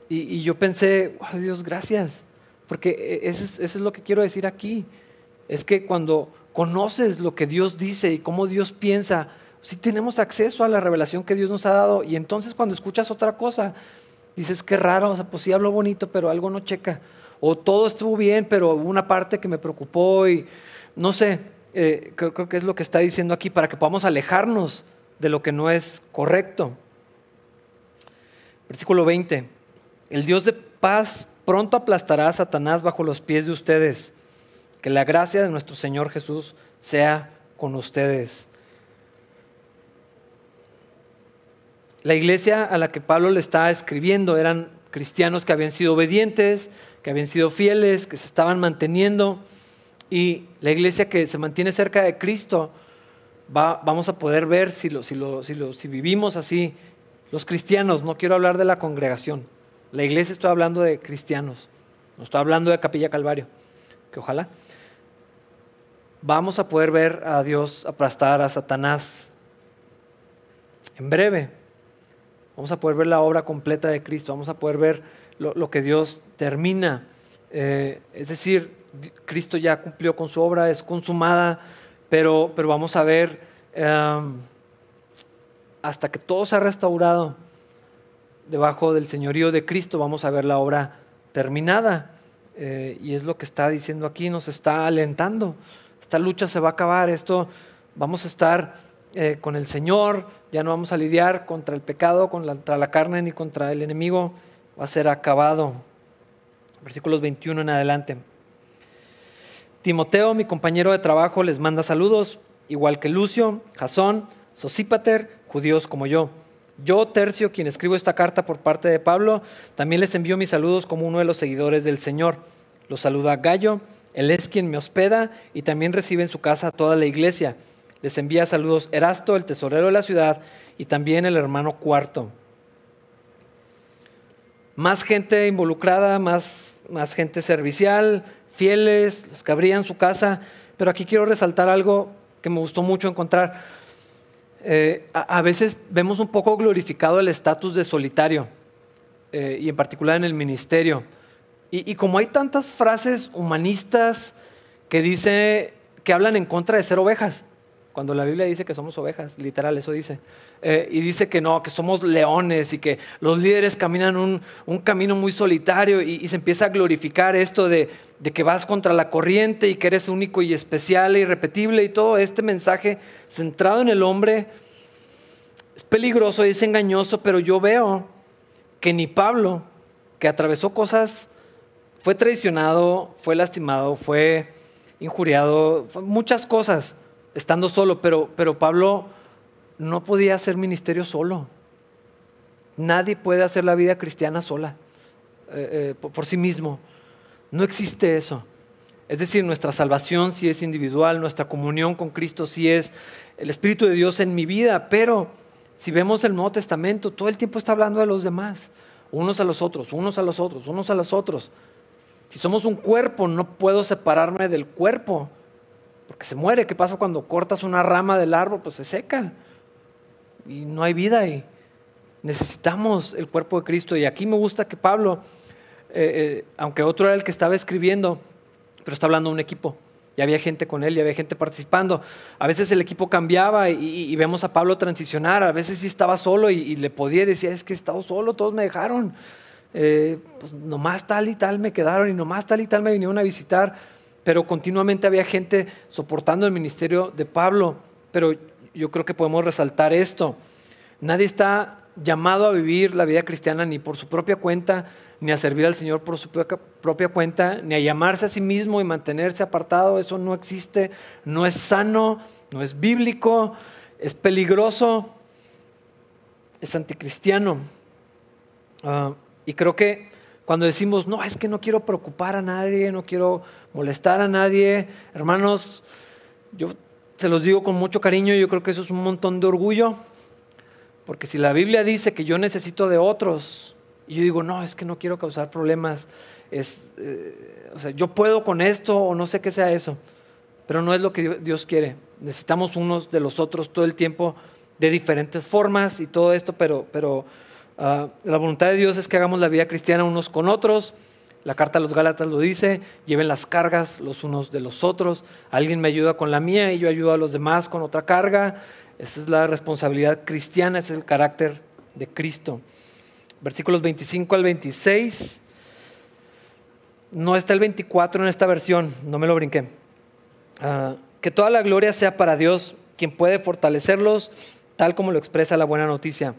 Y, yo pensé, Dios, gracias, porque e, eso es, lo que quiero decir aquí. Es que cuando conoces lo que Dios dice y cómo Dios piensa, si tenemos acceso a la revelación que Dios nos ha dado. Y entonces cuando escuchas otra cosa, dices, qué raro, o sea, pues sí hablo bonito, pero algo no checa. O todo estuvo bien, pero hubo una parte que me preocupó y no sé, eh, creo, creo que es lo que está diciendo aquí, para que podamos alejarnos de lo que no es correcto. Versículo 20. El Dios de paz pronto aplastará a Satanás bajo los pies de ustedes. Que la gracia de nuestro Señor Jesús sea con ustedes. La iglesia a la que Pablo le está escribiendo eran cristianos que habían sido obedientes, que habían sido fieles, que se estaban manteniendo. Y la iglesia que se mantiene cerca de Cristo, va, vamos a poder ver si, lo, si, lo, si vivimos así. Los cristianos, no quiero hablar de la congregación, la iglesia estoy hablando de cristianos, no estoy hablando de Capilla Calvario, que ojalá vamos a poder ver a Dios aplastar a Satanás en breve. Vamos a poder ver la obra completa de Cristo, vamos a poder ver lo, que Dios termina. Eh, es decir, Cristo ya cumplió con su obra, es consumada, pero, pero vamos a ver em, hasta que todo se ha restaurado debajo del señorío de Cristo vamos a ver la obra terminada. Eh, y es lo que está diciendo aquí, nos está alentando. Esta lucha se va a acabar, esto vamos a estar eh, con el Señor, ya no vamos a lidiar contra el pecado, contra la carne ni contra el enemigo, va a ser acabado. Versículos 21 en adelante. Timoteo, mi compañero de trabajo, les manda saludos, igual que Lucio, Jasón, Sosípater, judíos como yo. Yo, Tercio, quien escribo esta carta por parte de Pablo, también les envío mis saludos como uno de los seguidores del Señor. Los saluda Gallo, él es quien me hospeda y también recibe en su casa toda la iglesia. Les envía saludos Erasto, el tesorero de la ciudad, y también el hermano Cuarto. Más gente involucrada, más, más gente servicial, fieles, los que abrían su casa. Pero aquí quiero resaltar algo que me gustó mucho encontrar eh, a, veces vemos un poco glorificado el estatus de solitario, eh, y en particular en el ministerio. Y, como hay tantas frases humanistas que dice que hablan en contra de ser ovejas, cuando la Biblia dice que somos ovejas, literal, eso dice. Eh, y dice que no, que somos leones y que los líderes caminan un, camino muy solitario y, se empieza a glorificar esto de, de, que vas contra la corriente y que eres único y especial e irrepetible y todo este mensaje centrado en el hombre es peligroso y es engañoso, pero yo veo que ni Pablo que atravesó cosas, fue traicionado, fue lastimado, fue injuriado, muchas cosas estando solo, pero, pero Pablo no podía hacer ministerio solo. Nadie puede hacer la vida cristiana sola, eh, eh, por, sí mismo. No existe eso. Es decir, nuestra salvación sí es individual, nuestra comunión con Cristo sí es el Espíritu de Dios en mi vida, pero si vemos el Nuevo Testamento, todo el tiempo está hablando de los demás, unos a los otros, unos a los otros, unos a los otros. Si somos un cuerpo, no puedo separarme del cuerpo, porque se muere. ¿Qué pasa cuando cortas una rama del árbol? Pues se seca y no hay vida ahí. Necesitamos el cuerpo de Cristo. Y aquí me gusta que Pablo, eh, eh, aunque otro era el que estaba escribiendo, pero está hablando de un equipo. Y había gente con él y había gente participando. A veces el equipo cambiaba y, vemos a Pablo transicionar. A veces sí estaba solo y, le podía decir, es que he estado solo, todos me dejaron. Eh, pues nomás tal y tal me quedaron y nomás tal y tal me vinieron a visitar. Pero continuamente había gente soportando el ministerio de Pablo. Pero yo creo que podemos resaltar esto. Nadie está llamado a vivir la vida cristiana ni por su propia cuenta, ni a servir al Señor por su propia cuenta, ni a llamarse a sí mismo y mantenerse apartado. Eso no existe, no es sano, no es bíblico, es peligroso, es anticristiano. Ah, y creo que cuando decimos, no, es que no quiero preocupar a nadie, no quiero molestar a nadie, hermanos, yo se los digo con mucho cariño, yo creo que eso es un montón de orgullo, porque si la Biblia dice que yo necesito de otros, y yo digo, no, es que no quiero causar problemas. Es, eh, o sea, yo puedo con esto o no sé qué sea eso. Pero no es lo que Dios quiere. Necesitamos unos de los otros todo el tiempo de diferentes formas y todo esto, pero, pero ah, la voluntad de Dios es que hagamos la vida cristiana unos con otros. La carta a los Gálatas lo dice, lleven las cargas los unos de los otros. Alguien me ayuda con la mía y yo ayudo a los demás con otra carga. Esa es la responsabilidad cristiana, ese es el carácter de Cristo versículos 25 al 26. No está el 24 en esta versión, no me lo brinqué. Ah, que toda la gloria sea para Dios, quien puede fortalecerlos, tal como lo expresa la buena noticia.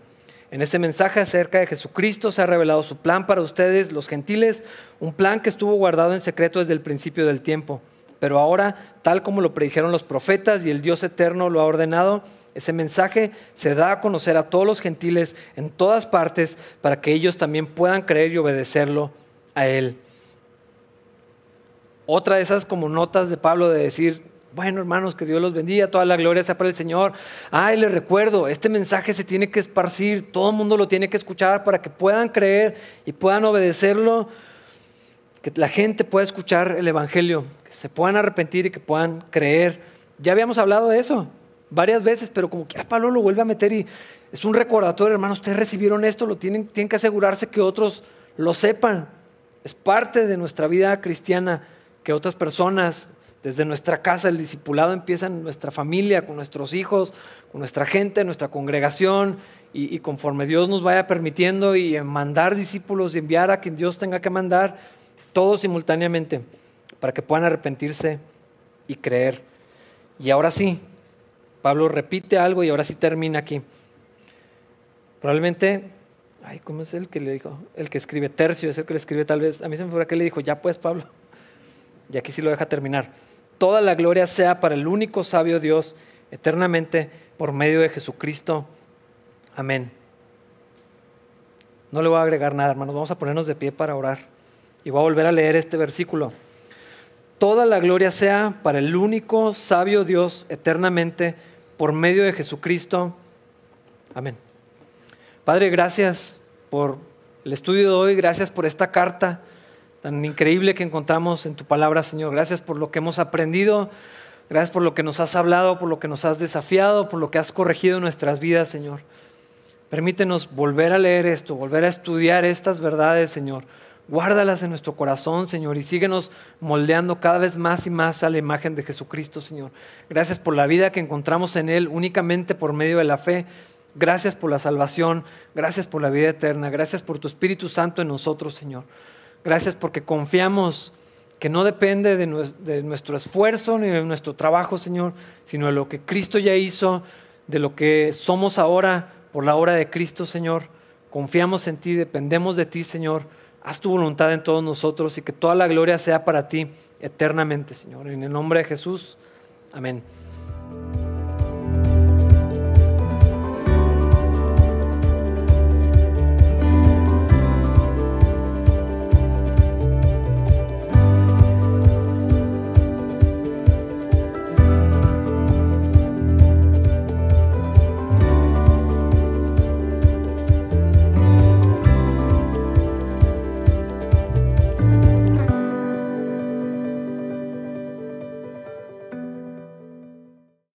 En este mensaje acerca de Jesucristo se ha revelado su plan para ustedes, los gentiles, un plan que estuvo guardado en secreto desde el principio del tiempo. Pero ahora, tal como lo predijeron los profetas y el Dios eterno lo ha ordenado, ese mensaje se da a conocer a todos los gentiles en todas partes para que ellos también puedan creer y obedecerlo a Él. Otra de esas como notas de Pablo de decir, bueno hermanos, que Dios los bendiga, toda la gloria sea para el Señor. Ay, les recuerdo, este mensaje se tiene que esparcir, todo el mundo lo tiene que escuchar para que puedan creer y puedan obedecerlo, que la gente pueda escuchar el Evangelio, que se puedan arrepentir y que puedan creer. Ya habíamos hablado de eso varias veces, pero como quiera Pablo lo vuelve a meter y es un recordatorio, hermanos, ustedes recibieron esto, lo tienen, tienen que asegurarse que otros lo sepan. Es parte de nuestra vida cristiana que otras personas, desde nuestra casa, el discipulado empieza en nuestra familia, con nuestros hijos, con nuestra gente, nuestra congregación, y, conforme Dios nos vaya permitiendo y mandar discípulos y enviar a quien Dios tenga que mandar, todos simultáneamente, para que puedan arrepentirse y creer. Y ahora sí, Pablo repite algo y ahora sí termina aquí. Probablemente, ay, ¿cómo es el que le dijo? El que escribe tercio, es el que le escribe tal vez. A mí se me fue que le dijo, ya pues Pablo. Y aquí sí lo deja terminar. Toda la gloria sea para el único sabio Dios eternamente por medio de Jesucristo. Amén. No le voy a agregar nada, hermanos. Vamos a ponernos de pie para orar. Y voy a volver a leer este versículo. Toda la gloria sea para el único sabio Dios eternamente por medio de Jesucristo. Amén. Padre, gracias por el estudio de hoy, gracias por esta carta tan increíble que encontramos en tu palabra, Señor. Gracias por lo que hemos aprendido, gracias por lo que nos has hablado, por lo que nos has desafiado, por lo que has corregido en nuestras vidas, Señor. Permítenos volver a leer esto, volver a estudiar estas verdades, Señor Guárdalas en nuestro corazón, Señor, y síguenos moldeando cada vez más y más a la imagen de Jesucristo, Señor. Gracias por la vida que encontramos en Él únicamente por medio de la fe. Gracias por la salvación. Gracias por la vida eterna. Gracias por tu Espíritu Santo en nosotros, Señor. Gracias porque confiamos que no depende de nuestro esfuerzo ni de nuestro trabajo, Señor, sino de lo que Cristo ya hizo, de lo que somos ahora por la obra de Cristo, Señor. Confiamos en ti, dependemos de ti, Señor haz tu voluntad en todos nosotros y que toda la gloria sea para ti eternamente, Señor. En el nombre de Jesús, amén.